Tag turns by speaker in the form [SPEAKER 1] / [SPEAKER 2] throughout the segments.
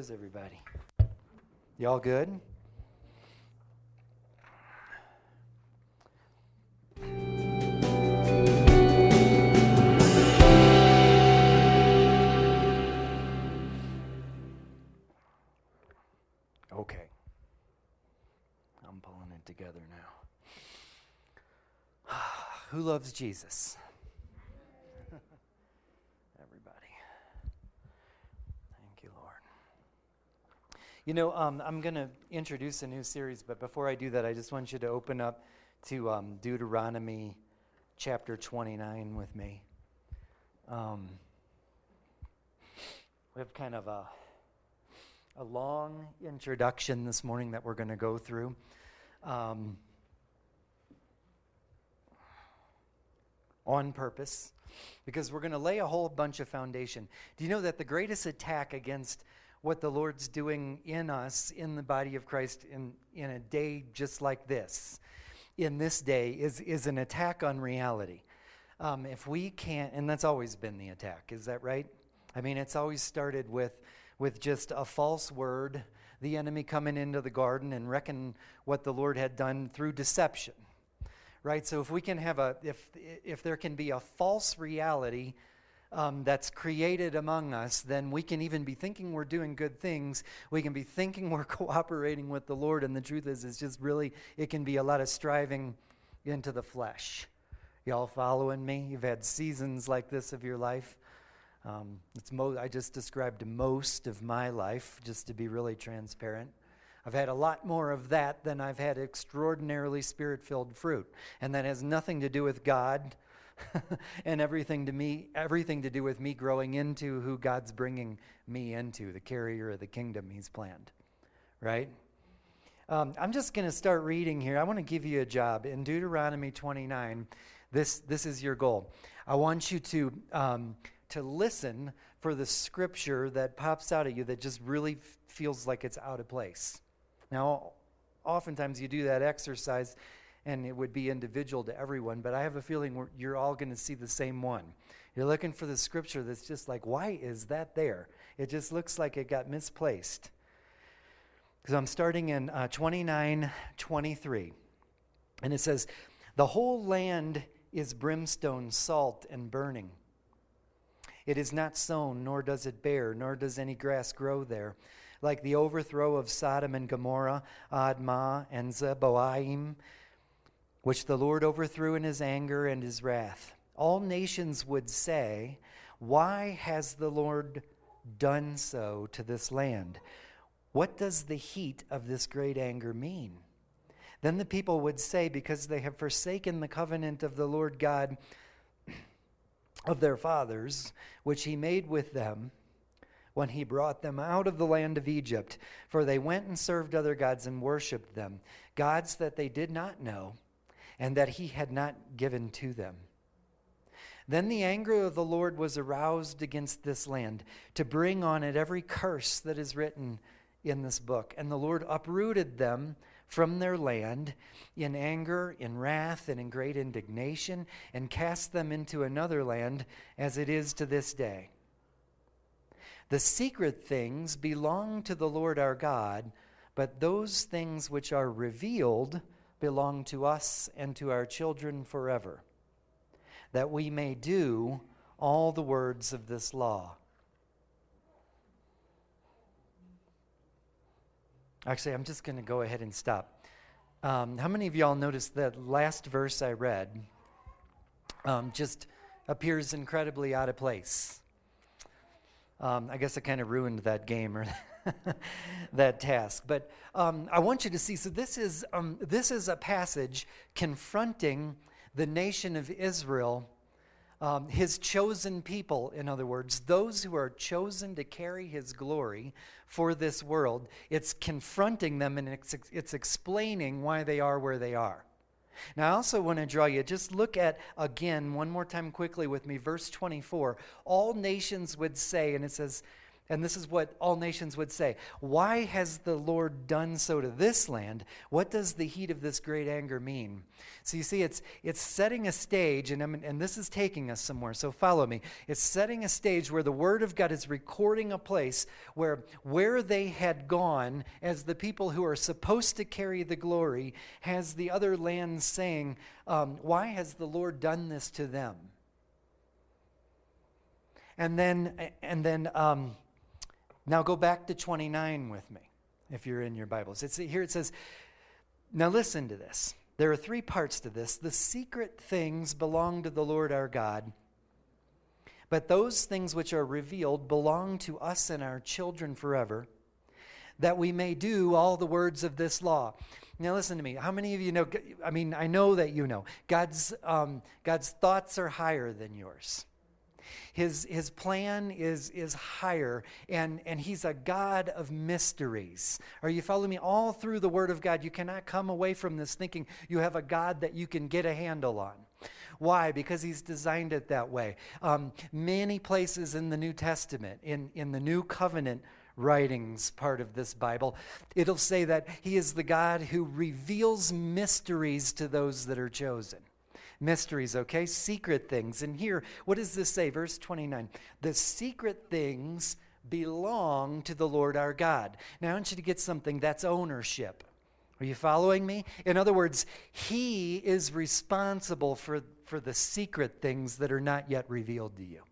[SPEAKER 1] is everybody? Y'all good? Okay. I'm pulling it together now. Who loves Jesus? You know, um, I'm going to introduce a new series, but before I do that, I just want you to open up to um, Deuteronomy chapter 29 with me. Um, we have kind of a, a long introduction this morning that we're going to go through. Um, on purpose, because we're going to lay a whole bunch of foundation. Do you know that the greatest attack against what the Lord's doing in us, in the body of Christ, in, in a day just like this, in this day, is, is an attack on reality. Um, if we can't, and that's always been the attack, is that right? I mean, it's always started with, with just a false word, the enemy coming into the garden and reckon what the Lord had done through deception. Right? So if we can have a, if, if there can be a false reality um, that's created among us, then we can even be thinking we're doing good things. We can be thinking we're cooperating with the Lord, and the truth is, it's just really, it can be a lot of striving into the flesh. Y'all following me? You've had seasons like this of your life. Um, it's mo- I just described most of my life, just to be really transparent. I've had a lot more of that than I've had extraordinarily spirit filled fruit. And that has nothing to do with God and everything to me, everything to do with me growing into who God's bringing me into, the carrier of the kingdom He's planned, right? Um, I'm just going to start reading here. I want to give you a job in Deuteronomy 29. This this is your goal. I want you to um, to listen for the scripture that pops out at you that just really feels like it's out of place. Now, oftentimes you do that exercise and it would be individual to everyone, but I have a feeling you're all going to see the same one. You're looking for the scripture that's just like, why is that there? It just looks like it got misplaced. Because I'm starting in uh, 29 23. And it says, The whole land is brimstone, salt, and burning. It is not sown, nor does it bear, nor does any grass grow there. Like the overthrow of Sodom and Gomorrah, Admah, and Zeboaim, which the Lord overthrew in his anger and his wrath. All nations would say, Why has the Lord done so to this land? What does the heat of this great anger mean? Then the people would say, Because they have forsaken the covenant of the Lord God of their fathers, which he made with them when he brought them out of the land of Egypt, for they went and served other gods and worshipped them, gods that they did not know and that he had not given to them. Then the anger of the Lord was aroused against this land to bring on it every curse that is written in this book. And the Lord uprooted them from their land in anger, in wrath, and in great indignation, and cast them into another land as it is to this day. The secret things belong to the Lord our God, but those things which are revealed belong to us and to our children forever, that we may do all the words of this law. Actually, I'm just going to go ahead and stop. Um, how many of y'all noticed that last verse I read um, just appears incredibly out of place? Um, I guess I kind of ruined that game or that task. But um, I want you to see. So this is um, this is a passage confronting the nation of Israel. Um, his chosen people, in other words, those who are chosen to carry his glory for this world, it's confronting them and it's, it's explaining why they are where they are. Now, I also want to draw you, just look at again, one more time quickly with me, verse 24. All nations would say, and it says, And this is what all nations would say. Why has the Lord done so to this land? What does the heat of this great anger mean? So you see, it's, it's setting a stage, and, and this is taking us somewhere, so follow me. It's setting a stage where the Word of God is recording a place where, where they had gone as the people who are supposed to carry the glory, has the other land saying, um, Why has the Lord done this to them? And then, and then, um, now go back to 29 with me, if you're in your Bibles. It's, here it says, now listen to this. There are three parts to this. The secret things belong to the Lord our God, but those things which are revealed belong to us and our children forever, that we may do all the words of this law. Now, listen to me. How many of you know? I mean, I know that you know. God's, um, God's thoughts are higher than yours. His, his plan is, is higher, and, and He's a God of mysteries. Are you following me? All through the Word of God, you cannot come away from this thinking you have a God that you can get a handle on. Why? Because he's designed it that way. Um, many places in the New Testament, in, in the New Covenant writings part of this Bible, it'll say that he is the God who reveals mysteries to those that are chosen mysteries, okay? Secret things. And here, what does this say? Verse 29 The secret things belong to the Lord our God. Now, I want you to get something that's ownership. Are you following me? In other words, He is responsible for, for the secret things that are not yet revealed to you.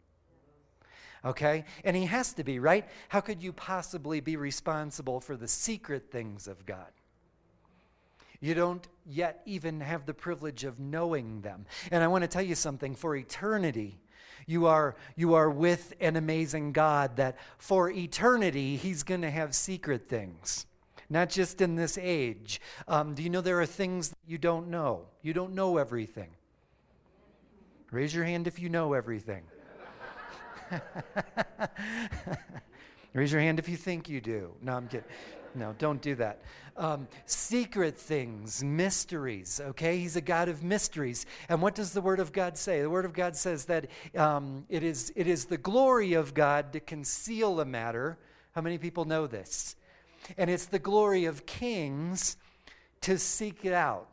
[SPEAKER 1] Okay? And He has to be, right? How could you possibly be responsible for the secret things of God? You don't yet even have the privilege of knowing them. And I want to tell you something for eternity. You are, you are with an amazing God that for eternity, He's going to have secret things, not just in this age. Um, do you know there are things that you don't know? You don't know everything. Raise your hand if you know everything. Raise your hand if you think you do. No, I'm kidding. No, don't do that. Um, secret things, mysteries, okay? He's a God of mysteries. And what does the Word of God say? The Word of God says that um, it, is, it is the glory of God to conceal a matter. How many people know this? And it's the glory of kings to seek it out.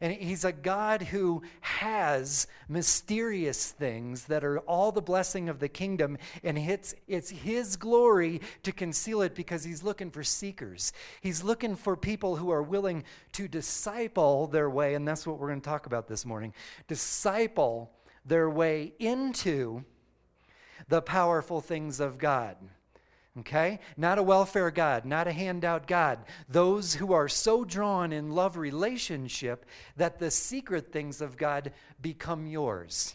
[SPEAKER 1] And he's a God who has mysterious things that are all the blessing of the kingdom, and it's, it's his glory to conceal it because he's looking for seekers. He's looking for people who are willing to disciple their way, and that's what we're going to talk about this morning. Disciple their way into the powerful things of God. Okay? Not a welfare God, not a handout God. Those who are so drawn in love relationship that the secret things of God become yours.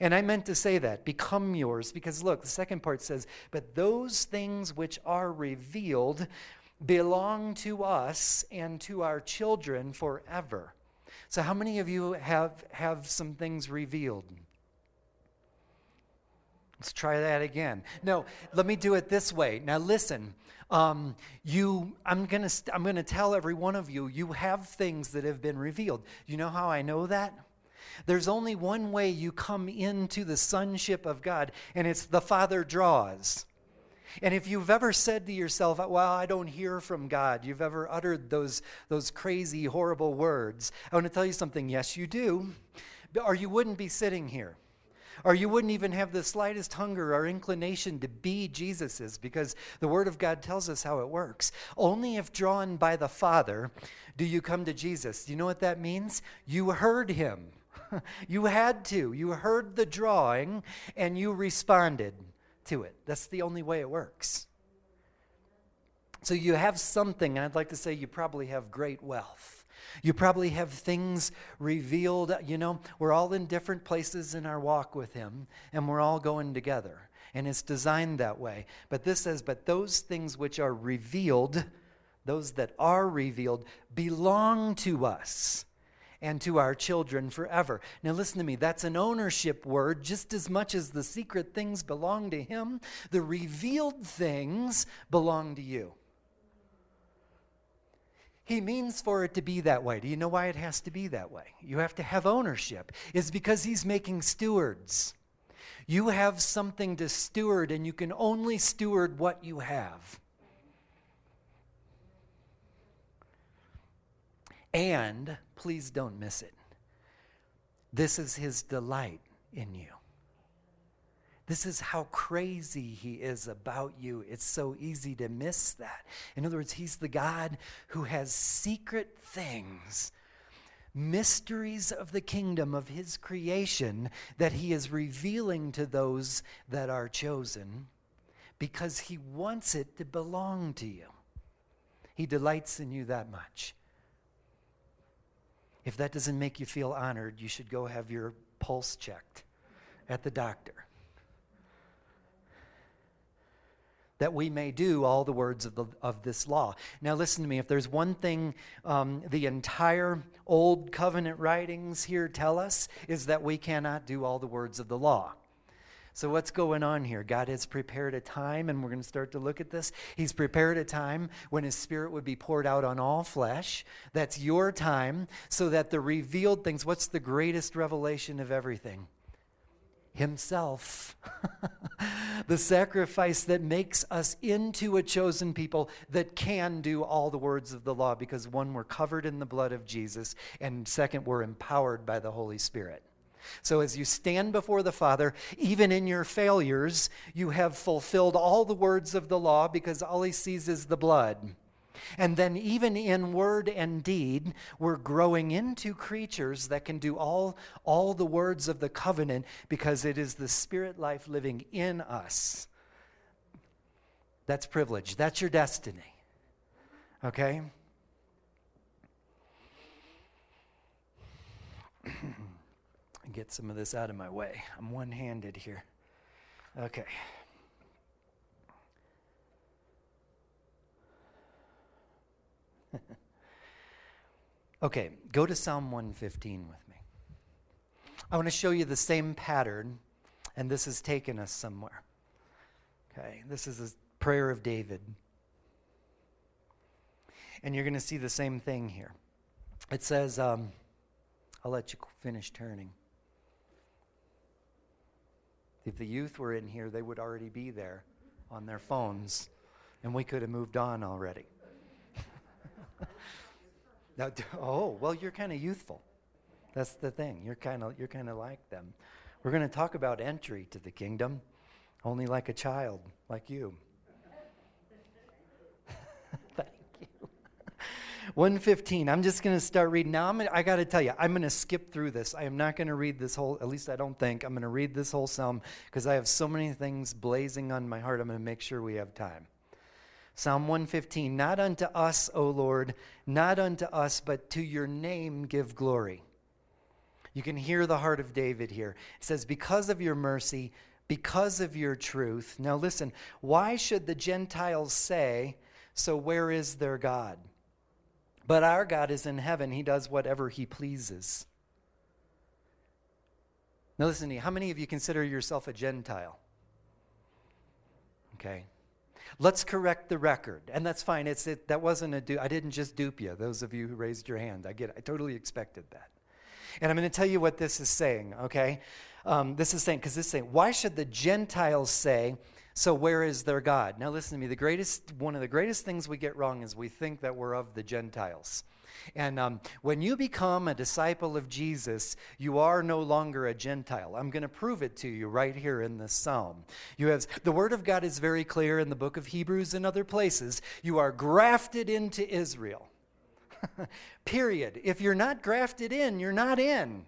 [SPEAKER 1] And I meant to say that, become yours, because look, the second part says, But those things which are revealed belong to us and to our children forever. So, how many of you have, have some things revealed? Let's try that again. No, let me do it this way. Now listen. Um, you, I'm gonna, st- I'm gonna tell every one of you. You have things that have been revealed. You know how I know that? There's only one way you come into the sonship of God, and it's the Father draws. And if you've ever said to yourself, Well, I don't hear from God, you've ever uttered those, those crazy, horrible words, I want to tell you something. Yes, you do. Or you wouldn't be sitting here or you wouldn't even have the slightest hunger or inclination to be Jesus's because the Word of God tells us how it works. Only if drawn by the Father do you come to Jesus. Do you know what that means? You heard him. you had to. You heard the drawing and you responded to it. That's the only way it works. So you have something, and I'd like to say you probably have great wealth. You probably have things revealed. You know, we're all in different places in our walk with Him, and we're all going together. And it's designed that way. But this says, but those things which are revealed, those that are revealed, belong to us and to our children forever. Now, listen to me. That's an ownership word just as much as the secret things belong to Him. The revealed things belong to you. He means for it to be that way. Do you know why it has to be that way? You have to have ownership. It's because he's making stewards. You have something to steward, and you can only steward what you have. And please don't miss it. This is his delight in you. This is how crazy he is about you. It's so easy to miss that. In other words, he's the God who has secret things, mysteries of the kingdom of his creation that he is revealing to those that are chosen because he wants it to belong to you. He delights in you that much. If that doesn't make you feel honored, you should go have your pulse checked at the doctor. That we may do all the words of, the, of this law. Now, listen to me. If there's one thing um, the entire Old Covenant writings here tell us, is that we cannot do all the words of the law. So, what's going on here? God has prepared a time, and we're going to start to look at this. He's prepared a time when His Spirit would be poured out on all flesh. That's your time, so that the revealed things what's the greatest revelation of everything? Himself. the sacrifice that makes us into a chosen people that can do all the words of the law, because one, we're covered in the blood of Jesus, and second, we're empowered by the Holy Spirit. So, as you stand before the Father, even in your failures, you have fulfilled all the words of the law because all he sees is the blood. And then, even in word and deed, we're growing into creatures that can do all, all the words of the covenant because it is the spirit life living in us. That's privilege. That's your destiny. Okay? get some of this out of my way. I'm one handed here. Okay. okay, go to Psalm 115 with me. I want to show you the same pattern, and this has taken us somewhere. Okay, this is a prayer of David. And you're going to see the same thing here. It says, um, I'll let you finish turning. If the youth were in here, they would already be there on their phones, and we could have moved on already. now, oh, well, you're kind of youthful. That's the thing. You're kind of you're kind of like them. We're going to talk about entry to the kingdom, only like a child, like you. Thank you. 115. I'm just going to start reading. Now, I'm gonna, I got to tell you, I'm going to skip through this. I am not going to read this whole, at least I don't think. I'm going to read this whole psalm because I have so many things blazing on my heart. I'm going to make sure we have time. Psalm 115 Not unto us, O Lord, not unto us, but to your name give glory. You can hear the heart of David here. It says, Because of your mercy, because of your truth. Now listen, why should the Gentiles say, So where is their God? But our God is in heaven. He does whatever he pleases. Now, listen to me. How many of you consider yourself a Gentile? Okay. Let's correct the record. And that's fine. It's, it, that wasn't a du- I didn't just dupe you, those of you who raised your hand. I get it. I totally expected that. And I'm going to tell you what this is saying, okay? Um, this is saying, because this is saying, why should the Gentiles say, so, where is their God? Now, listen to me. The greatest, one of the greatest things we get wrong is we think that we're of the Gentiles. And um, when you become a disciple of Jesus, you are no longer a Gentile. I'm going to prove it to you right here in this psalm. You have the Word of God is very clear in the book of Hebrews and other places. You are grafted into Israel. Period. If you're not grafted in, you're not in.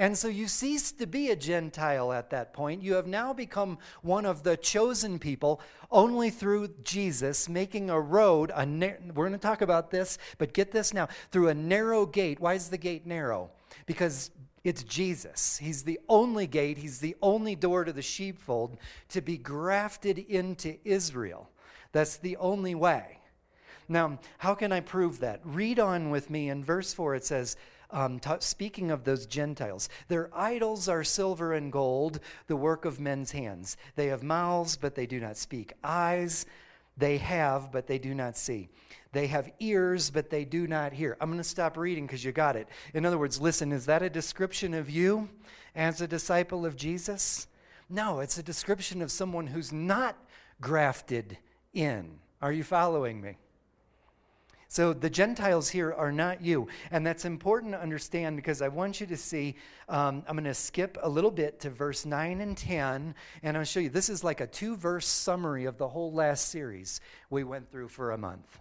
[SPEAKER 1] And so you cease to be a Gentile at that point. You have now become one of the chosen people only through Jesus making a road. A we're going to talk about this, but get this now through a narrow gate. Why is the gate narrow? Because it's Jesus. He's the only gate, He's the only door to the sheepfold to be grafted into Israel. That's the only way. Now, how can I prove that? Read on with me. In verse 4, it says, um, t- speaking of those Gentiles, their idols are silver and gold, the work of men's hands. They have mouths, but they do not speak. Eyes they have, but they do not see. They have ears, but they do not hear. I'm going to stop reading because you got it. In other words, listen, is that a description of you as a disciple of Jesus? No, it's a description of someone who's not grafted in. Are you following me? So the Gentiles here are not you. And that's important to understand because I want you to see. Um, I'm going to skip a little bit to verse 9 and 10, and I'll show you. This is like a two verse summary of the whole last series we went through for a month.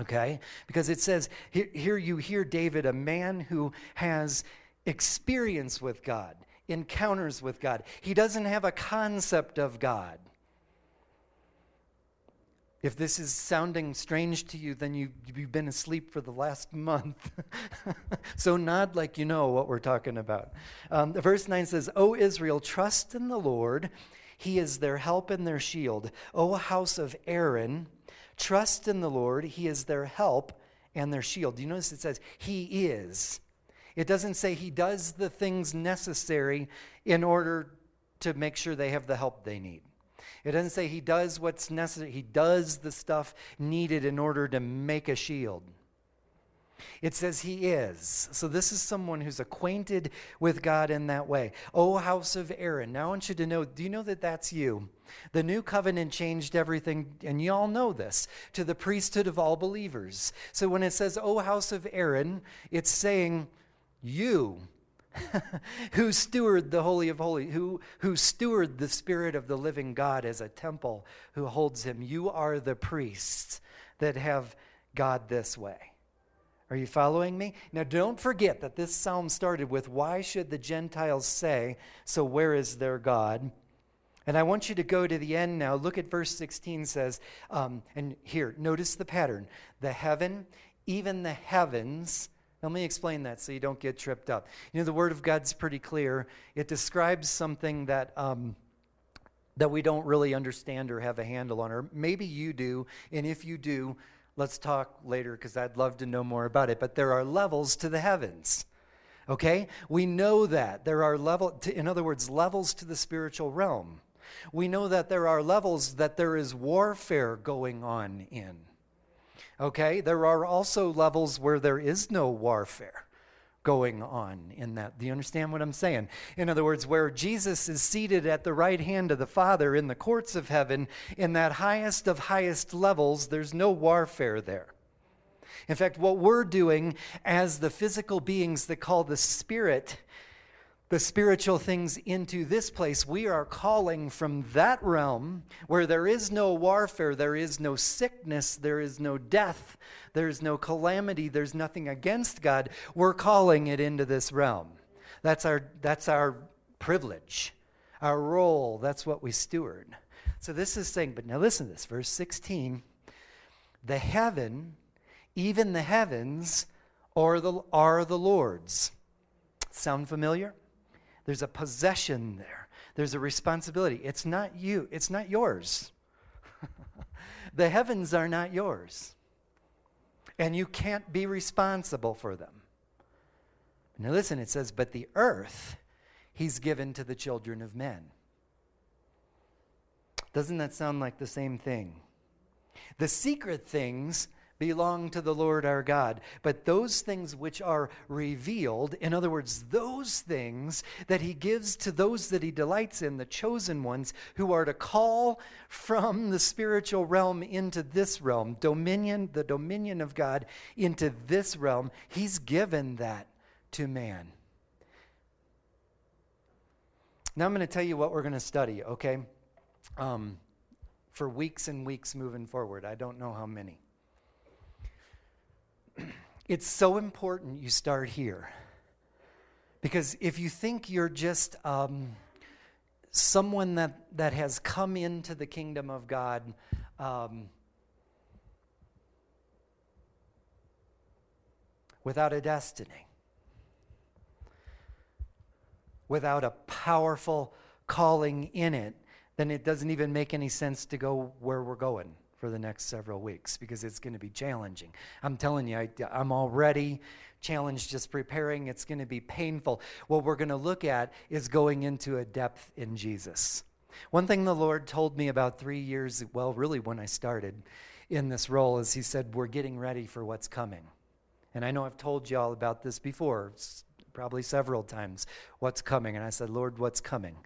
[SPEAKER 1] Okay? Because it says, here, here you hear David, a man who has experience with God, encounters with God. He doesn't have a concept of God. If this is sounding strange to you, then you, you've been asleep for the last month. so nod like you know what we're talking about. Um, verse 9 says, O Israel, trust in the Lord. He is their help and their shield. O house of Aaron, trust in the Lord. He is their help and their shield. Do you notice it says, He is. It doesn't say He does the things necessary in order to make sure they have the help they need. It doesn't say he does what's necessary, he does the stuff needed in order to make a shield. It says he is. So this is someone who's acquainted with God in that way. Oh, house of Aaron. Now I want you to know do you know that that's you? The new covenant changed everything, and you all know this, to the priesthood of all believers. So when it says, Oh, house of Aaron, it's saying, You who steward the Holy of Holies, who, who steward the Spirit of the living God as a temple, who holds him. You are the priests that have God this way. Are you following me? Now, don't forget that this psalm started with, Why should the Gentiles say, So where is their God? And I want you to go to the end now. Look at verse 16 says, um, and here, notice the pattern. The heaven, even the heavens, let me explain that so you don't get tripped up. You know, the Word of God's pretty clear. It describes something that. Um, that we don't really understand or have a handle on, or maybe you do, and if you do, let's talk later because I'd love to know more about it. But there are levels to the heavens. Okay? We know that. There are level in other words, levels to the spiritual realm. We know that there are levels that there is warfare going on in. Okay? There are also levels where there is no warfare going on in that. Do you understand what I'm saying? In other words, where Jesus is seated at the right hand of the Father in the courts of heaven, in that highest of highest levels, there's no warfare there. In fact, what we're doing as the physical beings that call the Spirit the spiritual things into this place. We are calling from that realm where there is no warfare, there is no sickness, there is no death, there is no calamity, there's nothing against God. We're calling it into this realm. That's our, that's our privilege, our role. That's what we steward. So this is saying, but now listen to this, verse 16 the heaven, even the heavens, are the, are the Lord's. Sound familiar? There's a possession there. There's a responsibility. It's not you, it's not yours. the heavens are not yours. And you can't be responsible for them. Now, listen, it says, But the earth he's given to the children of men. Doesn't that sound like the same thing? The secret things belong to the Lord our God. But those things which are revealed, in other words, those things that he gives to those that he delights in, the chosen ones, who are to call from the spiritual realm into this realm, dominion, the dominion of God into this realm, he's given that to man. Now I'm going to tell you what we're going to study, okay? Um, for weeks and weeks moving forward. I don't know how many. it's so important you start here. Because if you think you're just um, someone that, that has come into the kingdom of God, um, without a destiny, without a powerful calling in it, then it doesn't even make any sense to go where we're going for the next several weeks because it's going to be challenging. I'm telling you, I, am already challenged just preparing. It's going to be painful. What we're going to look at is going into a depth in Jesus. One thing the Lord told me about three years, well, really when I started in this role, is He said, We're getting ready for what's coming. And I know I've told you all about this before, probably several times, what's coming. And I said, Lord, what's coming?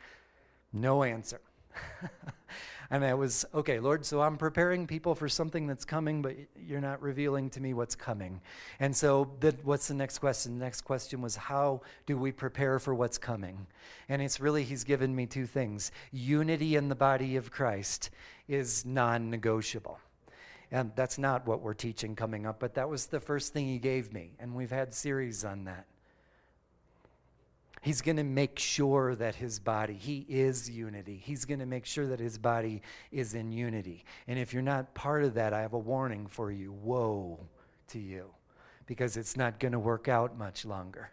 [SPEAKER 1] No answer. and I was, okay, Lord, so I'm preparing people for something that's coming, but you're not revealing to me what's coming. And so, the, what's the next question? The next question was, how do we prepare for what's coming? And it's really, He's given me two things unity in the body of Christ is non negotiable. And that's not what we're teaching coming up, but that was the first thing He gave me. And we've had series on that. He's going to make sure that his body, he is unity. He's going to make sure that his body is in unity. And if you're not part of that, I have a warning for you. Woe to you, because it's not going to work out much longer.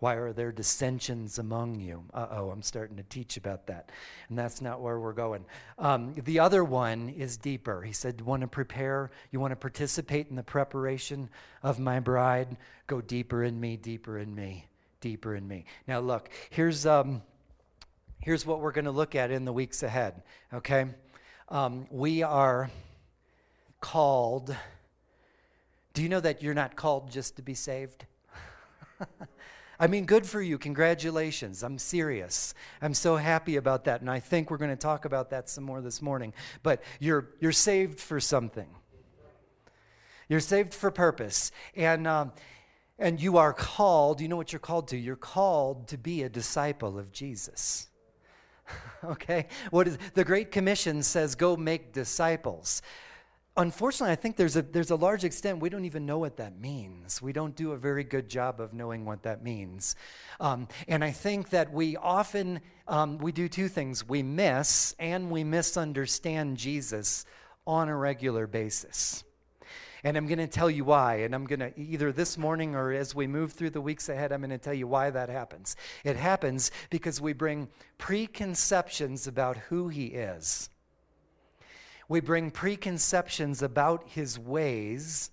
[SPEAKER 1] Why are there dissensions among you? Uh oh, I'm starting to teach about that. And that's not where we're going. Um, the other one is deeper. He said, Want to prepare? You want to participate in the preparation of my bride? Go deeper in me, deeper in me deeper in me. Now, look, here's, um, here's what we're going to look at in the weeks ahead, okay? Um, we are called. Do you know that you're not called just to be saved? I mean, good for you. Congratulations. I'm serious. I'm so happy about that. And I think we're going to talk about that some more this morning. But you're, you're saved for something, you're saved for purpose. And, um, and you are called, you know what you're called to? You're called to be a disciple of Jesus. okay? What is the Great Commission says go make disciples. Unfortunately, I think there's a there's a large extent we don't even know what that means. We don't do a very good job of knowing what that means, um, and I think that we often um, we do two things: we miss and we misunderstand Jesus on a regular basis. And I'm going to tell you why. And I'm going to, either this morning or as we move through the weeks ahead, I'm going to tell you why that happens. It happens because we bring preconceptions about who He is. We bring preconceptions about His ways.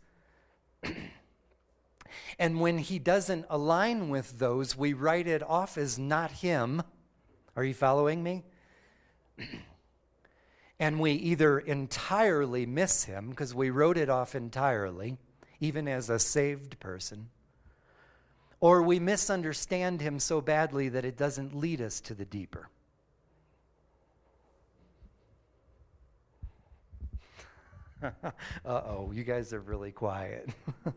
[SPEAKER 1] and when He doesn't align with those, we write it off as not Him. Are you following me? and we either entirely miss him because we wrote it off entirely, even as a saved person, or we misunderstand him so badly that it doesn't lead us to the deeper. uh oh, you guys are really quiet.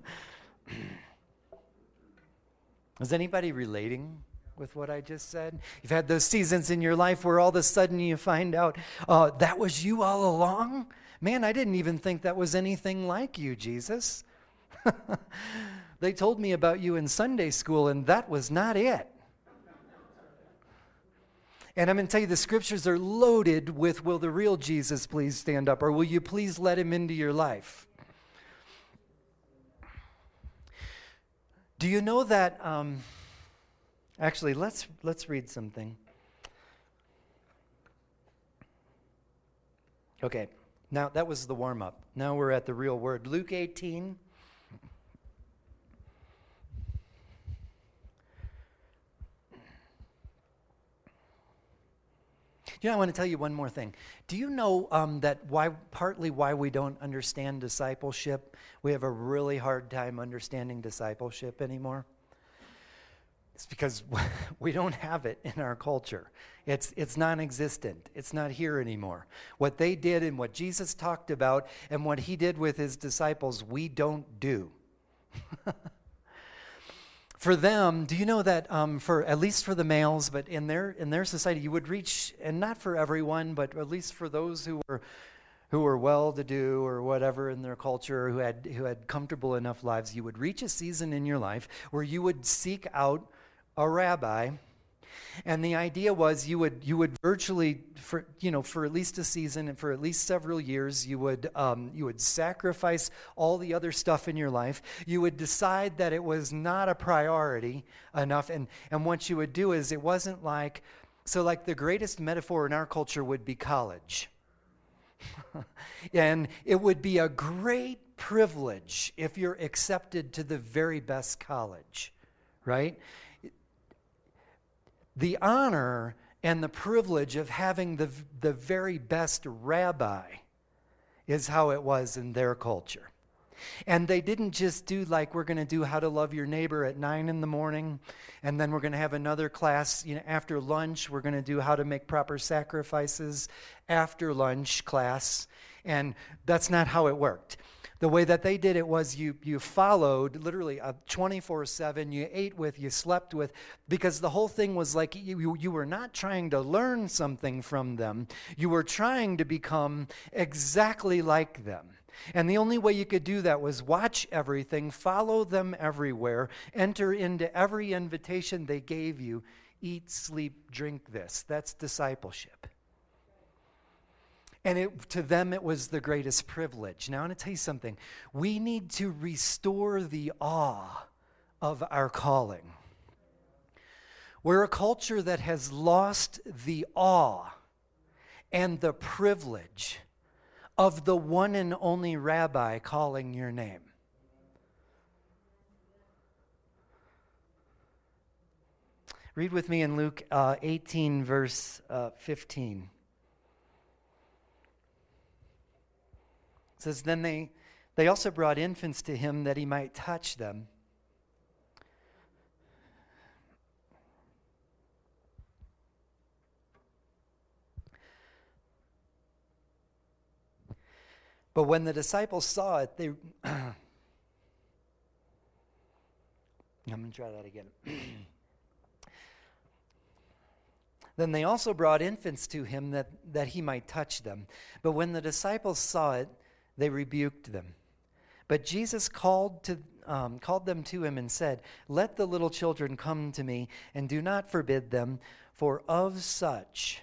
[SPEAKER 1] Is anybody relating with what I just said? You've had those seasons in your life where all of a sudden you find out, uh, that was you all along? Man, I didn't even think that was anything like you, Jesus. they told me about you in Sunday school, and that was not it. And I'm going to tell you the scriptures are loaded with Will the real Jesus please stand up? Or will you please let him into your life? Do you know that? Um, Actually, let's, let's read something. Okay, now that was the warm up. Now we're at the real word. Luke 18. You know, I want to tell you one more thing. Do you know um, that why, partly why we don't understand discipleship? We have a really hard time understanding discipleship anymore. It's because we don't have it in our culture. It's, it's non existent. It's not here anymore. What they did and what Jesus talked about and what he did with his disciples, we don't do. for them, do you know that um, for at least for the males, but in their in their society, you would reach, and not for everyone, but at least for those who were who were well-to-do or whatever in their culture, who had who had comfortable enough lives, you would reach a season in your life where you would seek out a rabbi and the idea was you would you would virtually for you know for at least a season and for at least several years you would um, you would sacrifice all the other stuff in your life. You would decide that it was not a priority enough and and what you would do is it wasn't like so like the greatest metaphor in our culture would be college. And it would be a great privilege if you're accepted to the very best college right the honor and the privilege of having the, the very best rabbi is how it was in their culture. And they didn't just do like we're going to do how to love your neighbor at nine in the morning, and then we're going to have another class you know, after lunch. We're going to do how to make proper sacrifices after lunch class. And that's not how it worked. The way that they did it was you, you followed literally uh, 24 7, you ate with, you slept with, because the whole thing was like you, you, you were not trying to learn something from them, you were trying to become exactly like them. And the only way you could do that was watch everything, follow them everywhere, enter into every invitation they gave you, eat, sleep, drink this. That's discipleship. And it, to them, it was the greatest privilege. Now, I want to tell you something. We need to restore the awe of our calling. We're a culture that has lost the awe and the privilege of the one and only rabbi calling your name. Read with me in Luke uh, 18, verse uh, 15. Says, Then they, they also brought infants to him that he might touch them. But when the disciples saw it, they. I'm going to try that again. then they also brought infants to him that, that he might touch them. But when the disciples saw it, they rebuked them. But Jesus called, to, um, called them to him and said, Let the little children come to me, and do not forbid them, for of such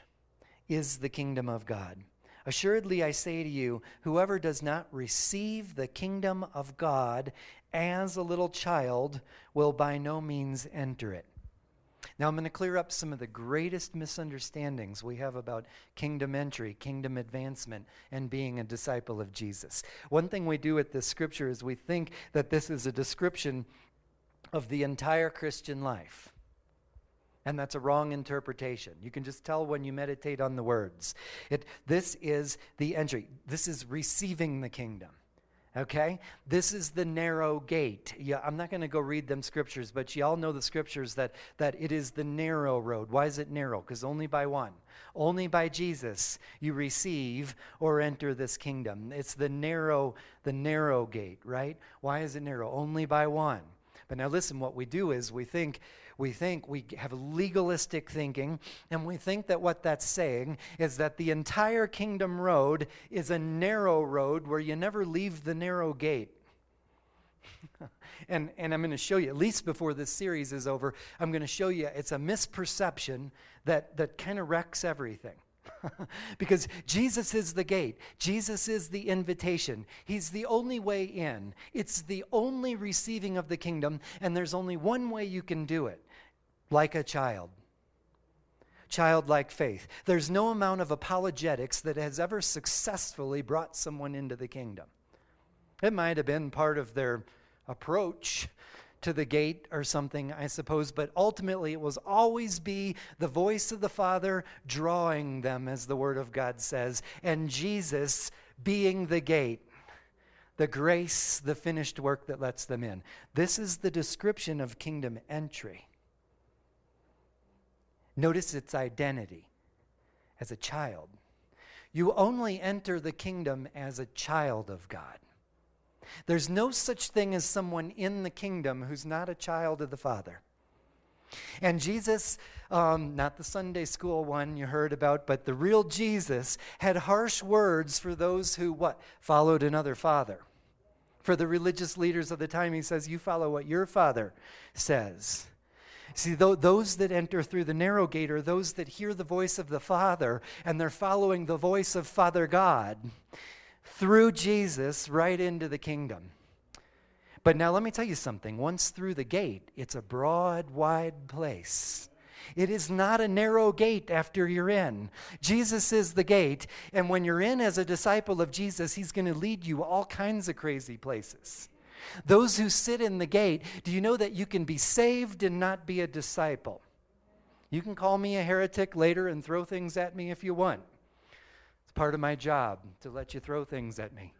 [SPEAKER 1] is the kingdom of God. Assuredly, I say to you, whoever does not receive the kingdom of God as a little child will by no means enter it. Now, I'm going to clear up some of the greatest misunderstandings we have about kingdom entry, kingdom advancement, and being a disciple of Jesus. One thing we do with this scripture is we think that this is a description of the entire Christian life. And that's a wrong interpretation. You can just tell when you meditate on the words. It, this is the entry, this is receiving the kingdom. Okay? This is the narrow gate. Yeah, I'm not going to go read them scriptures, but you all know the scriptures that, that it is the narrow road. Why is it narrow? Because only by one, only by Jesus, you receive or enter this kingdom. It's the narrow, the narrow gate, right? Why is it narrow? Only by one. But now listen, what we do is we think we think we have legalistic thinking, and we think that what that's saying is that the entire kingdom road is a narrow road where you never leave the narrow gate. and, and I'm going to show you, at least before this series is over, I'm going to show you it's a misperception that, that kind of wrecks everything. because Jesus is the gate. Jesus is the invitation. He's the only way in. It's the only receiving of the kingdom, and there's only one way you can do it like a child. Childlike faith. There's no amount of apologetics that has ever successfully brought someone into the kingdom. It might have been part of their approach to the gate or something, I suppose, but ultimately it will always be the voice of the Father drawing them, as the Word of God says, and Jesus being the gate, the grace, the finished work that lets them in. This is the description of kingdom entry. Notice its identity as a child. You only enter the kingdom as a child of God. There's no such thing as someone in the kingdom who's not a child of the Father. And Jesus, um, not the Sunday school one you heard about, but the real Jesus, had harsh words for those who what? Followed another father. For the religious leaders of the time, he says, You follow what your father says. See, th- those that enter through the narrow gate are those that hear the voice of the Father and they're following the voice of Father God through Jesus right into the kingdom. But now let me tell you something. Once through the gate, it's a broad, wide place. It is not a narrow gate after you're in. Jesus is the gate, and when you're in as a disciple of Jesus, He's going to lead you all kinds of crazy places. Those who sit in the gate, do you know that you can be saved and not be a disciple? You can call me a heretic later and throw things at me if you want. It's part of my job to let you throw things at me.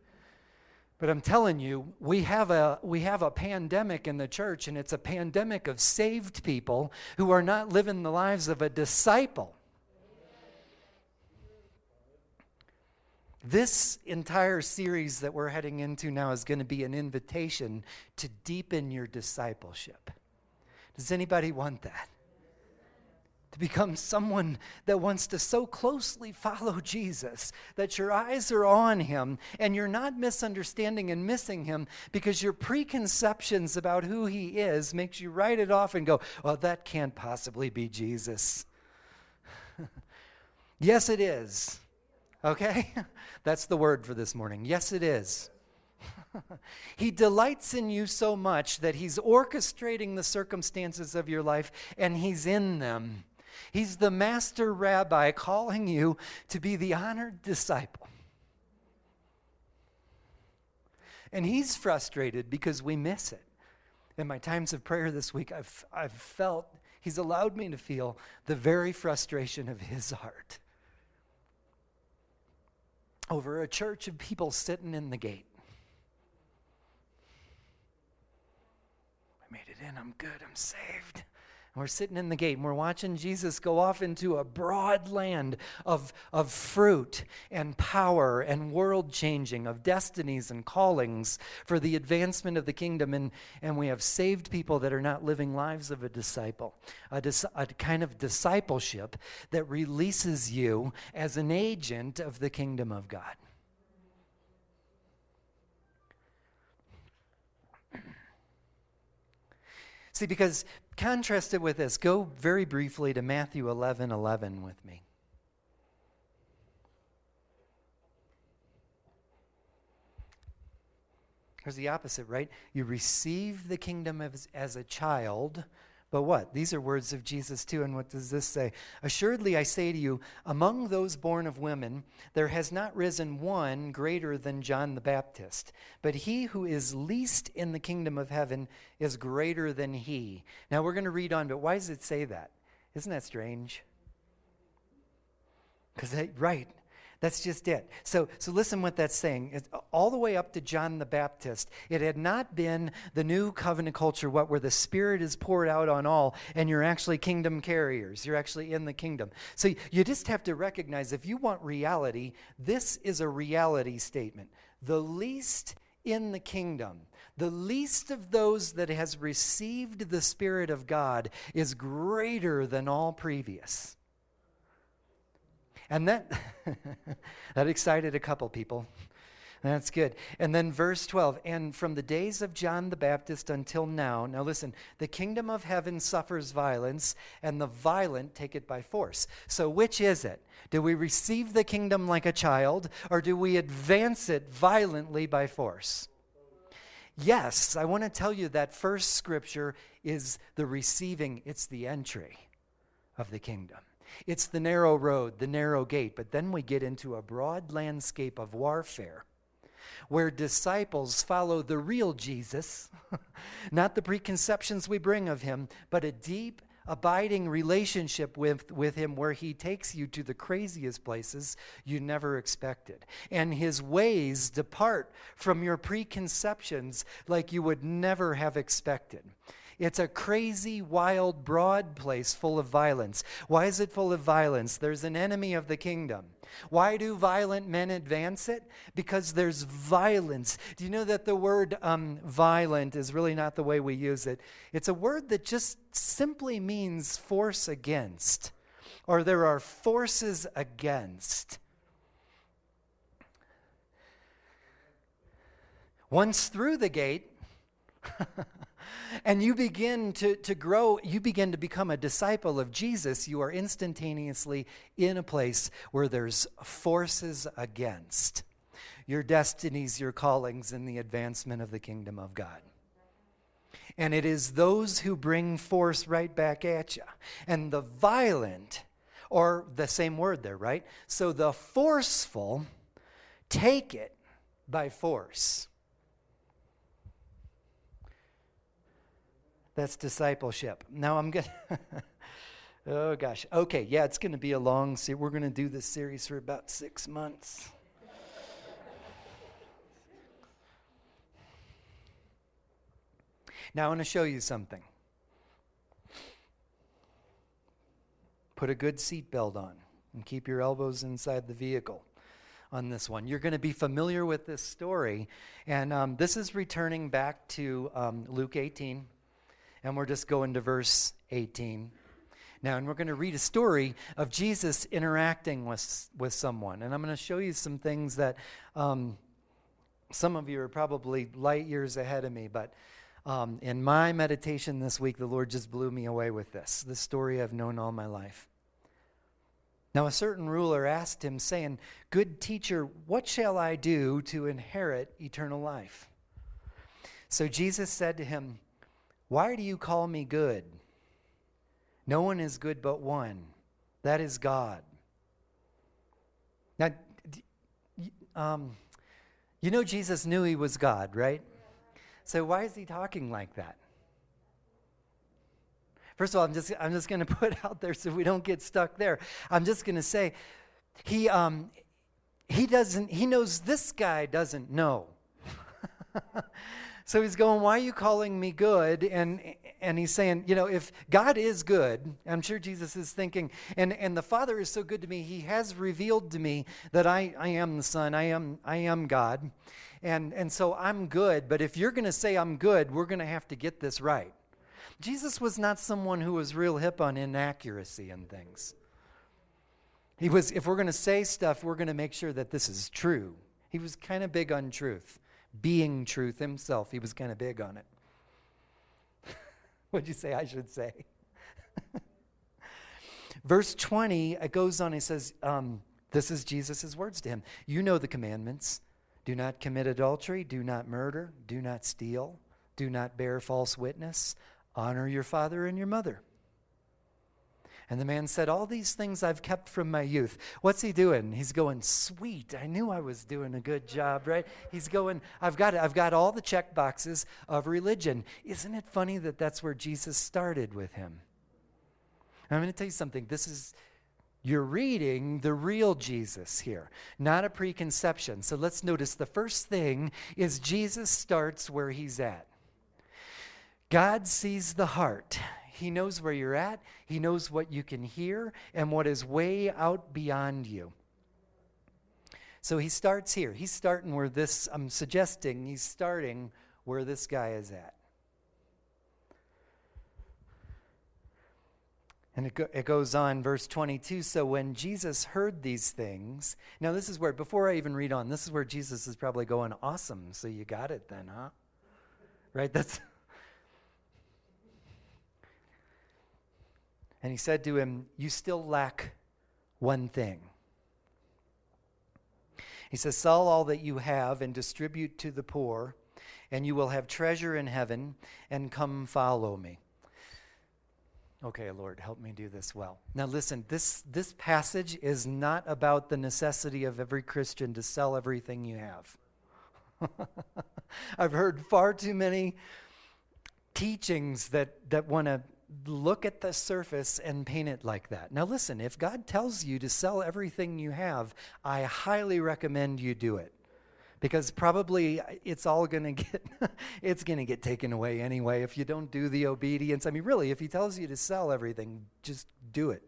[SPEAKER 1] But I'm telling you, we have a we have a pandemic in the church and it's a pandemic of saved people who are not living the lives of a disciple. This entire series that we're heading into now is going to be an invitation to deepen your discipleship. Does anybody want that? To become someone that wants to so closely follow Jesus that your eyes are on him and you're not misunderstanding and missing him because your preconceptions about who he is makes you write it off and go, "Well, that can't possibly be Jesus." yes, it is. Okay? That's the word for this morning. Yes, it is. he delights in you so much that he's orchestrating the circumstances of your life and he's in them. He's the master rabbi calling you to be the honored disciple. And he's frustrated because we miss it. In my times of prayer this week, I've, I've felt, he's allowed me to feel the very frustration of his heart over a church of people sitting in the gate. I made it in, I'm good, I'm saved. And we're sitting in the gate and we're watching Jesus go off into a broad land of, of fruit and power and world changing, of destinies and callings for the advancement of the kingdom. And, and we have saved people that are not living lives of a disciple, a, dis, a kind of discipleship that releases you as an agent of the kingdom of God. See, because contrast it with this. Go very briefly to Matthew 11 11 with me. Here's the opposite, right? You receive the kingdom as, as a child but what? These are words of Jesus too. And what does this say? Assuredly, I say to you, among those born of women, there has not risen one greater than John the Baptist. But he who is least in the kingdom of heaven is greater than he. Now we're going to read on, but why does it say that? Isn't that strange? Because, right, that's just it. So, so listen what that's saying. It's all the way up to John the Baptist, it had not been the new covenant culture, what where the Spirit is poured out on all, and you're actually kingdom carriers. You're actually in the kingdom. So you just have to recognize if you want reality, this is a reality statement. The least in the kingdom, the least of those that has received the Spirit of God is greater than all previous. And that, that excited a couple people. That's good. And then verse 12, and from the days of John the Baptist until now, now listen, the kingdom of heaven suffers violence, and the violent take it by force. So which is it? Do we receive the kingdom like a child, or do we advance it violently by force? Yes, I want to tell you that first scripture is the receiving, it's the entry of the kingdom. It's the narrow road, the narrow gate. But then we get into a broad landscape of warfare where disciples follow the real Jesus, not the preconceptions we bring of him, but a deep, abiding relationship with, with him where he takes you to the craziest places you never expected. And his ways depart from your preconceptions like you would never have expected. It's a crazy, wild, broad place full of violence. Why is it full of violence? There's an enemy of the kingdom. Why do violent men advance it? Because there's violence. Do you know that the word um, violent is really not the way we use it? It's a word that just simply means force against, or there are forces against. Once through the gate, and you begin to, to grow, you begin to become a disciple of Jesus, you are instantaneously in a place where there's forces against your destinies, your callings, and the advancement of the kingdom of God. And it is those who bring force right back at you. And the violent, or the same word there, right? So the forceful take it by force. That's discipleship. Now I'm going to. oh, gosh. Okay, yeah, it's going to be a long series. We're going to do this series for about six months. Now, I want to show you something. Put a good seatbelt on and keep your elbows inside the vehicle on this one. You're going to be familiar with this story. And um, this is returning back to um, Luke 18. And we're just going to verse 18. Now, and we're going to read a story of Jesus interacting with, with someone. And I'm going to show you some things that um, some of you are probably light years ahead of me, but um, in my meditation this week, the Lord just blew me away with this, this story I've known all my life. Now, a certain ruler asked him, saying, Good teacher, what shall I do to inherit eternal life? So Jesus said to him, Why do you call me good? No one is good but one, that is God. Now, um, you know, Jesus knew he was God, right? So, why is he talking like that? First of all, I'm just, I'm just going to put out there so we don't get stuck there. I'm just going to say, he, um, he doesn't, he knows this guy doesn't know. so he's going, why are you calling me good? And, and he's saying, you know, if God is good, I'm sure Jesus is thinking, and, and the Father is so good to me, he has revealed to me that I, I am the Son, I am, I am God. And, and so I'm good, but if you're going to say I'm good, we're going to have to get this right. Jesus was not someone who was real hip on inaccuracy and things. He was, if we're going to say stuff, we're going to make sure that this is true. He was kind of big on truth, being truth himself. He was kind of big on it. What'd you say I should say? Verse 20, it goes on, he says, um, This is Jesus' words to him. You know the commandments do not commit adultery, do not murder, do not steal, do not bear false witness, Honor your father and your mother. And the man said, All these things I've kept from my youth. What's he doing? He's going, Sweet. I knew I was doing a good job, right? He's going, I've got it. I've got all the check boxes of religion. Isn't it funny that that's where Jesus started with him? I'm going to tell you something. This is, you're reading the real Jesus here, not a preconception. So let's notice the first thing is Jesus starts where he's at. God sees the heart. He knows where you're at, He knows what you can hear, and what is way out beyond you. So he starts here. He's starting where this, I'm suggesting, he's starting where this guy is at. And it, go, it goes on, verse 22. So when Jesus heard these things, now this is where, before I even read on, this is where Jesus is probably going, awesome. So you got it then, huh? Right? That's. And he said to him, You still lack one thing. He says, Sell all that you have and distribute to the poor, and you will have treasure in heaven, and come follow me. Okay, Lord, help me do this well. Now, listen, this, this passage is not about the necessity of every Christian to sell everything you have. I've heard far too many teachings that, that want to look at the surface and paint it like that. Now, listen, if God tells you to sell everything you have, I highly recommend you do it. Because probably it's all going to get it's going to get taken away anyway if you don't do the obedience. I mean, really, if he tells you to sell everything, just do it.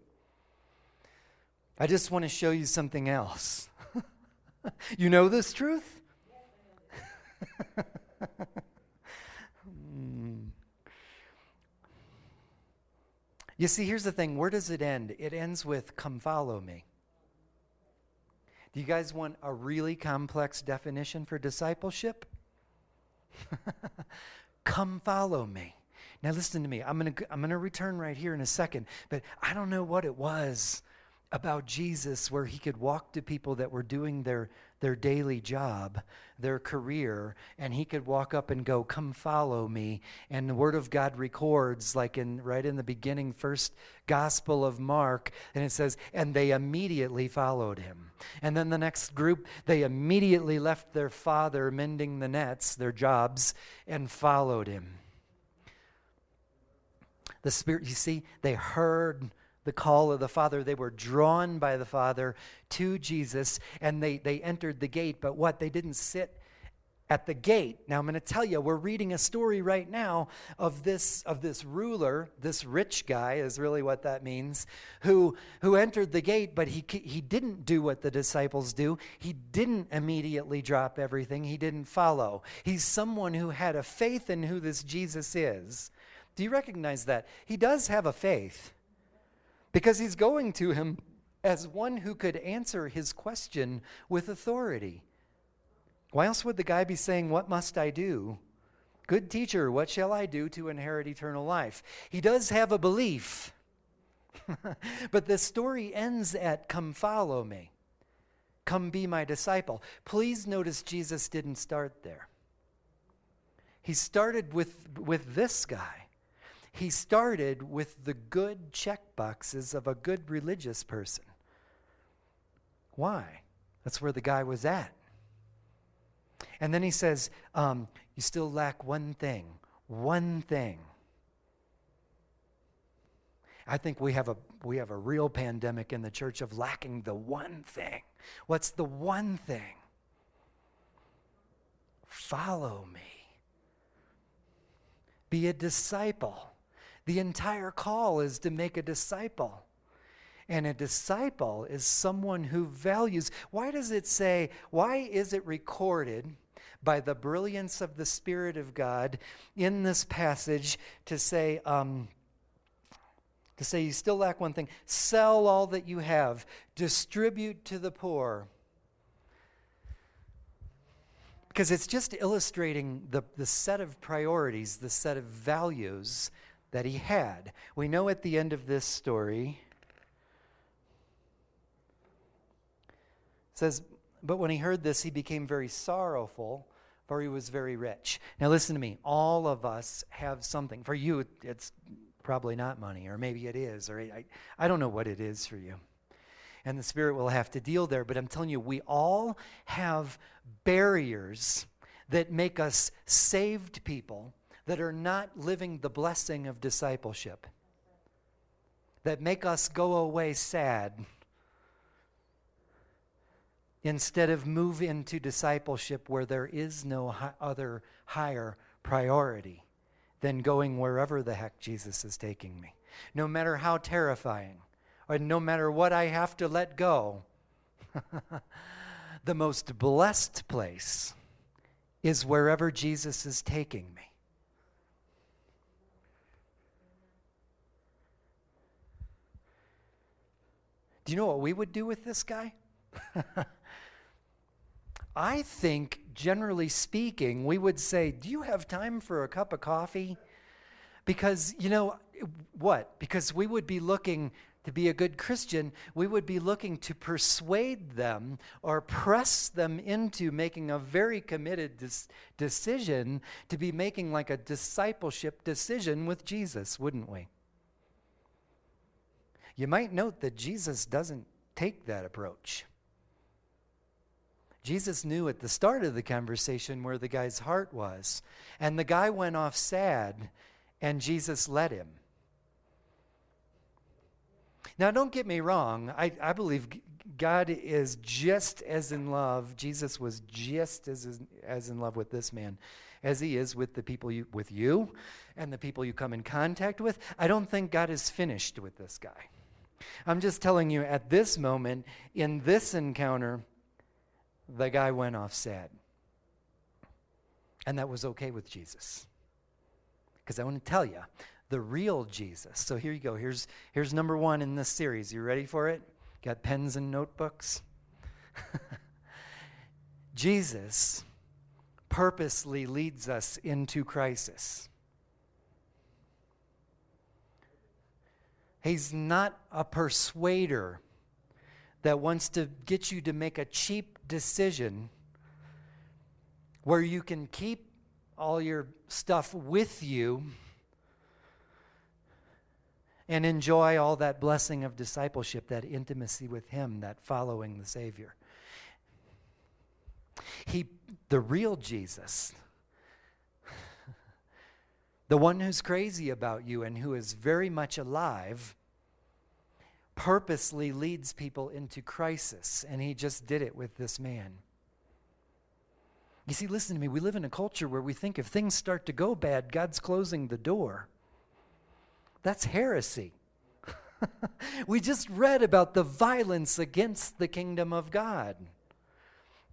[SPEAKER 1] I just want to show you something else. you know this truth? You see, here's the thing where does it end? It ends with, come follow me. Do you guys want a really complex definition for discipleship? come follow me. Now, listen to me. I'm going to I'm going to return right here in a second, but I don't know what it was about Jesus where he could walk to people that were doing their, their daily job, their career, and he could walk up and go, Come follow me. And the Word of God records, like in right in the beginning, first Gospel of Mark, and it says, And they immediately followed him. And then the next group, they immediately left their father mending the nets, their jobs, and followed him. The Spirit, you see, they heard the call of the Father. They were drawn by the Father to Jesus and they, they entered the gate. But what? They didn't sit at the gate. Now I'm going to tell you, we're reading a story right now of this of this ruler, this rich guy is really what that means, who who entered the gate, but he he didn't do what the disciples do. He didn't immediately drop everything. He didn't follow. He's someone who had a faith in who this Jesus is. Do you recognize that? He does have a faith. Because he's going to him as one who could answer his question with authority. Why else would the guy be saying, What must I do? Good teacher, what shall I do to inherit eternal life? He does have a belief. but the story ends at, Come follow me. Come be my disciple. Please notice Jesus didn't start there. He started with, with this guy. He started with the good check boxes of a good religious person. Why? That's where the guy was at. And then he says, um, You still lack one thing. One thing. I think we have a we have a real pandemic in the church of lacking the one thing. What's the one thing? Follow me. Be a disciple. The entire call is to make a disciple. And a disciple is someone who values. Why does it say, why is it recorded by the brilliance of the Spirit of God in this passage to say, um, to say, you still lack one thing sell all that you have, distribute to the poor. Because it's just illustrating the, the set of priorities, the set of values that he had. We know at the end of this story, says, But when he heard this, he became very sorrowful for he was very rich. Now, listen to me. All of us have something. For you, it's probably not money, or maybe it is, or I, I don't know what it is for you. And the Spirit will have to deal there. But I'm telling you, we all have barriers that make us saved people that are not living the blessing of discipleship, that make us go away sad Instead of move into discipleship where there is no hi- other higher priority than going wherever the heck Jesus is taking me. No matter how terrifying, or no matter what I have to let go, the most blessed place is wherever Jesus is taking me. Do you know what we would do with this guy? I think, generally speaking, we would say, Do you have time for a cup of coffee? Because, you know, what? Because we would be looking to be a good Christian, we would be looking to persuade them or press them into making a very committed dis- decision to be making like a discipleship decision with Jesus, wouldn't we? You might note that Jesus doesn't take that approach. Jesus knew at the start of the conversation where the guy's heart was. And the guy went off sad, and Jesus let him. Now, don't get me wrong. I, I believe God is just as in love. Jesus was just as, as in love with this man as he is with the people you, with you and the people you come in contact with. I don't think God is finished with this guy. I'm just telling you at this moment, in this encounter, the guy went off sad. And that was okay with Jesus. Because I want to tell you, the real Jesus. So here you go. Here's, here's number one in this series. You ready for it? Got pens and notebooks? Jesus purposely leads us into crisis. He's not a persuader that wants to get you to make a cheap decision where you can keep all your stuff with you and enjoy all that blessing of discipleship, that intimacy with Him, that following the Savior. He, the real Jesus, the one who's crazy about you and who is very much alive purposely leads people into crisis, and he just did it with this man. You see, listen to me. We live in a culture where we think if things start to go bad, God's closing the door. That's heresy. we just read about the violence against the kingdom of God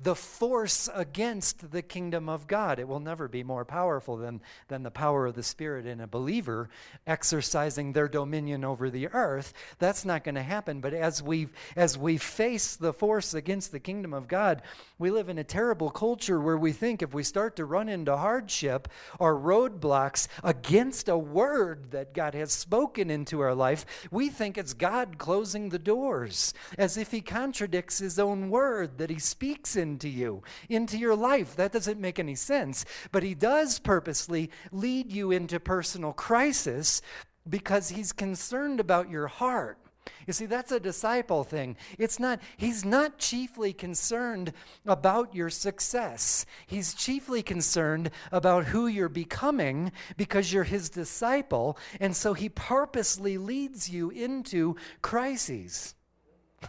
[SPEAKER 1] the force against the kingdom of God. It will never be more powerful than, than the power of the Spirit in a believer exercising their dominion over the earth. That's not going to happen. But as we as we face the force against the kingdom of God, we live in a terrible culture where we think if we start to run into hardship or roadblocks against a word that God has spoken into our life, we think it's God closing the doors, as if He contradicts His own word that He speaks in into you, into your life. That doesn't make any sense. But He does purposely lead you into personal crisis because He's concerned about your heart. You see, that's a disciple thing. It's not, he's not chiefly concerned about your success. He's chiefly concerned about who you're becoming because you're his disciple. And so he purposely leads you into crises.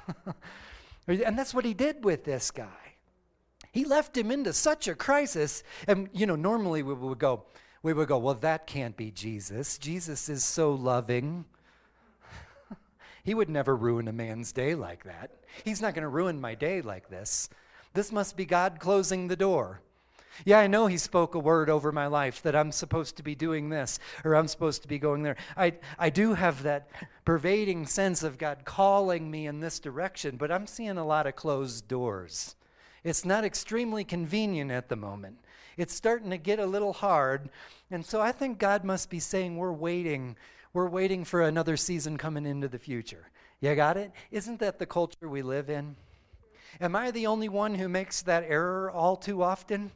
[SPEAKER 1] and that's what he did with this guy. He left him into such a crisis. And, you know, normally we would go, we would go, well, that can't be Jesus. Jesus is so loving. he would never ruin a man's day like that. He's not going to ruin my day like this. This must be God closing the door. Yeah, I know he spoke a word over my life that I'm supposed to be doing this or I'm supposed to be going there. I, I do have that pervading sense of God calling me in this direction, but I'm seeing a lot of closed doors. It's not extremely convenient at the moment. It's starting to get a little hard. And so I think God must be saying, We're waiting. We're waiting for another season coming into the future. You got it? Isn't that the culture we live in? Am I the only one who makes that error all too often?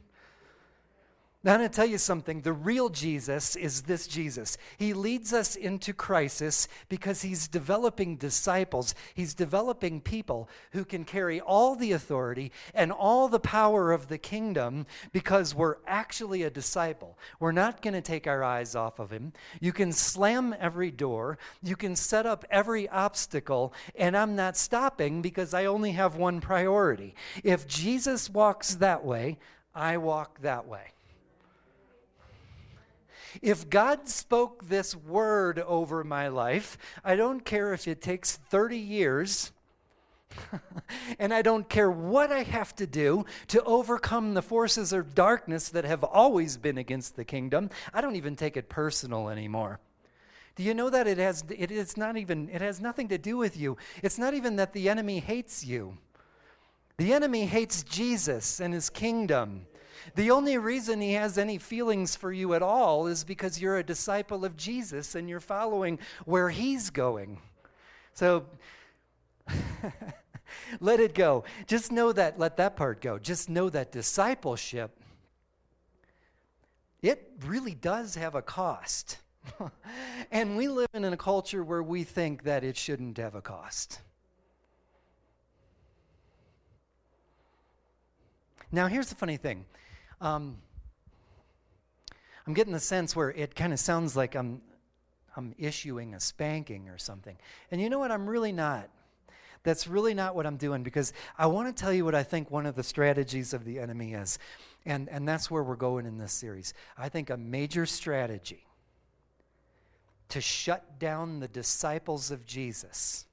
[SPEAKER 1] Now, I'm going to tell you something. The real Jesus is this Jesus. He leads us into crisis because he's developing disciples. He's developing people who can carry all the authority and all the power of the kingdom because we're actually a disciple. We're not going to take our eyes off of him. You can slam every door, you can set up every obstacle, and I'm not stopping because I only have one priority. If Jesus walks that way, I walk that way. If God spoke this word over my life, I don't care if it takes 30 years. and I don't care what I have to do to overcome the forces of darkness that have always been against the kingdom. I don't even take it personal anymore. Do you know that it has it is not even it has nothing to do with you. It's not even that the enemy hates you. The enemy hates Jesus and his kingdom. The only reason he has any feelings for you at all is because you're a disciple of Jesus and you're following where he's going. So let it go. Just know that, let that part go. Just know that discipleship, it really does have a cost. and we live in a culture where we think that it shouldn't have a cost. Now, here's the funny thing um, I'm getting the sense where it kind of sounds like I'm, I'm issuing a spanking or something. And you know what? I'm really not. That's really not what I'm doing because I want to tell you what I think one of the strategies of the enemy is. And, and that's where we're going in this series. I think a major strategy to shut down the disciples of Jesus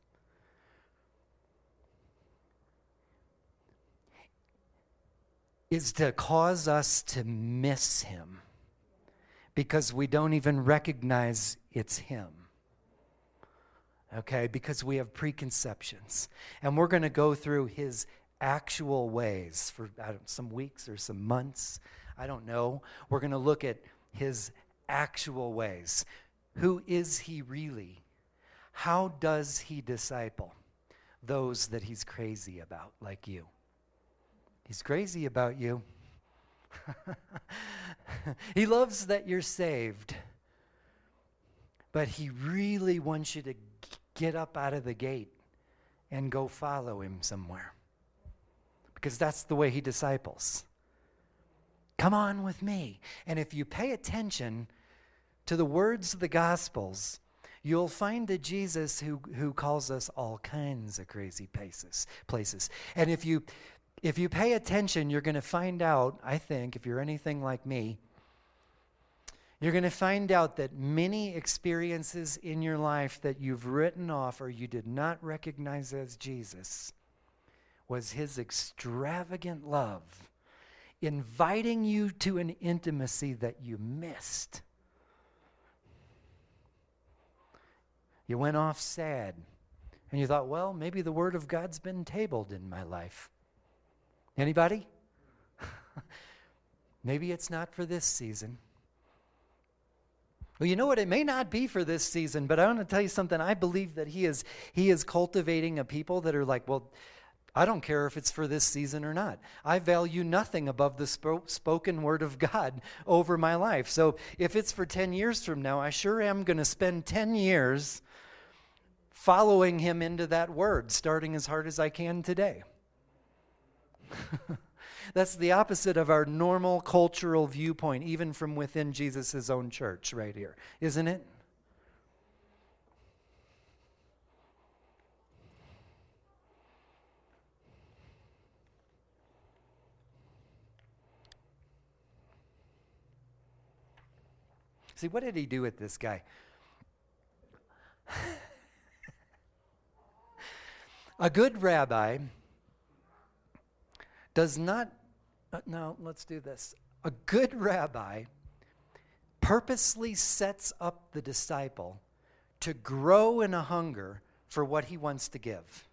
[SPEAKER 1] is to cause us to miss him because we don't even recognize it's him. Okay, because we have preconceptions. And we're going to go through his actual ways for some weeks or some months. I don't know. We're going to look at his actual ways. Who is he really? How does he disciple those that he's crazy about, like you? He's crazy about you. he loves that you're saved. But he really wants you to get up out of the gate and go follow him somewhere. Because that's the way he disciples. Come on with me. And if you pay attention to the words of the Gospels, you'll find a Jesus who, who calls us all kinds of crazy places. places. And if you if you pay attention, you're going to find out, I think, if you're anything like me, you're going to find out that many experiences in your life that you've written off or you did not recognize as Jesus was his extravagant love, inviting you to an intimacy that you missed. You went off sad, and you thought, well, maybe the Word of God's been tabled in my life. Anybody? maybe it's not for this season. Well, you know what? It may not be for this season, but I want to tell you something. I believe that he is he is cultivating a people that are like, well, I don't care if it's for this season or not. I value nothing above the sp- spoken word of God over my life. So if it's for 10 years from now, I sure am going to spend 10 years following him into that word, starting as hard as I can today. That's the opposite of our normal cultural viewpoint, even from within Jesus' own church, right here, isn't it? See, what did he do with this guy? A good rabbi does not, uh, no, let's do this. A good rabbi purposely sets up the disciple to grow in a hunger for what he wants to give.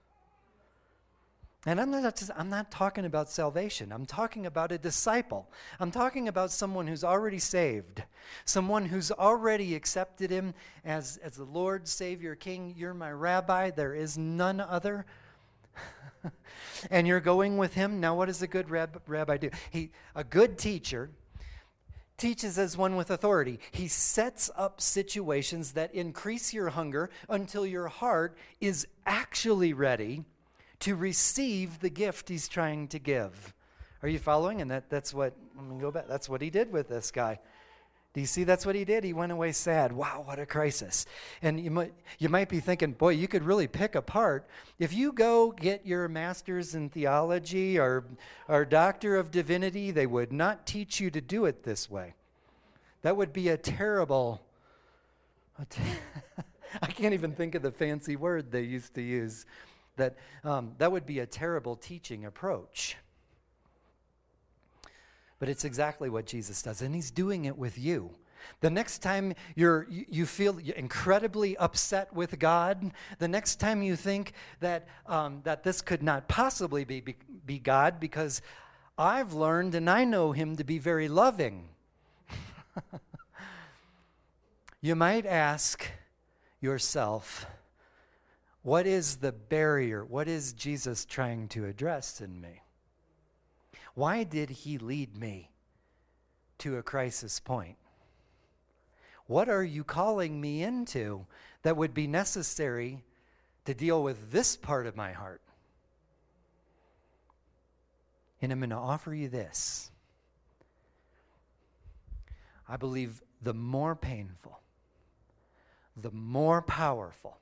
[SPEAKER 1] And I'm not, I'm not talking about salvation. I'm talking about a disciple. I'm talking about someone who's already saved, someone who's already accepted him as, as the Lord, Savior, King. You're my rabbi. There is none other. and you're going with him. Now, what does a good rab- rabbi do? He, a good teacher teaches as one with authority. He sets up situations that increase your hunger until your heart is actually ready to receive the gift he's trying to give. Are you following? And that, that's what, let me go back. That's what he did with this guy. Do you see that's what he did? He went away sad. Wow, what a crisis. And you might, you might be thinking, boy, you could really pick apart. If you go get your master's in theology or, or doctor of divinity, they would not teach you to do it this way. That would be a terrible, I can't even think of the fancy word they used to use. That, um, that would be a terrible teaching approach. But it's exactly what Jesus does, and he's doing it with you. The next time you're, you feel incredibly upset with God, the next time you think that, um, that this could not possibly be, be, be God because I've learned and I know him to be very loving, you might ask yourself, what is the barrier? What is Jesus trying to address in me? Why did he lead me to a crisis point? What are you calling me into that would be necessary to deal with this part of my heart? And I'm going to offer you this. I believe the more painful, the more powerful,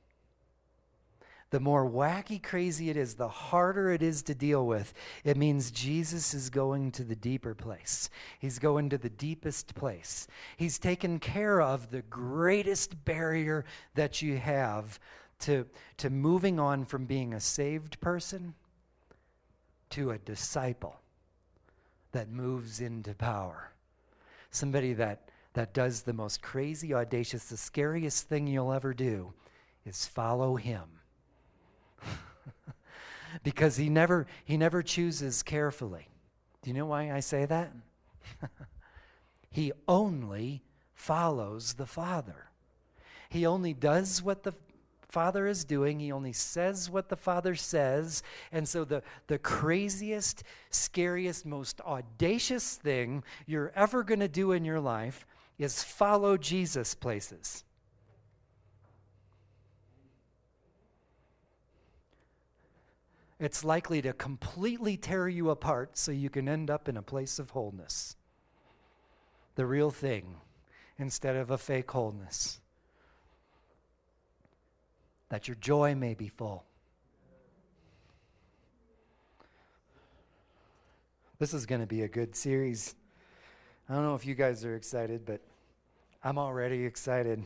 [SPEAKER 1] the more wacky crazy it is, the harder it is to deal with. It means Jesus is going to the deeper place. He's going to the deepest place. He's taken care of the greatest barrier that you have to, to moving on from being a saved person to a disciple that moves into power. Somebody that, that does the most crazy, audacious, the scariest thing you'll ever do is follow him because he never he never chooses carefully. Do you know why I say that? he only follows the Father. He only does what the Father is doing. He only says what the Father says. And so the, the craziest, scariest, most audacious thing you're ever going to do in your life is follow Jesus places. It's likely to completely tear you apart so you can end up in a place of wholeness. The real thing instead of a fake wholeness. That your joy may be full. This is going to be a good series. I don't know if you guys are excited, but I'm already excited.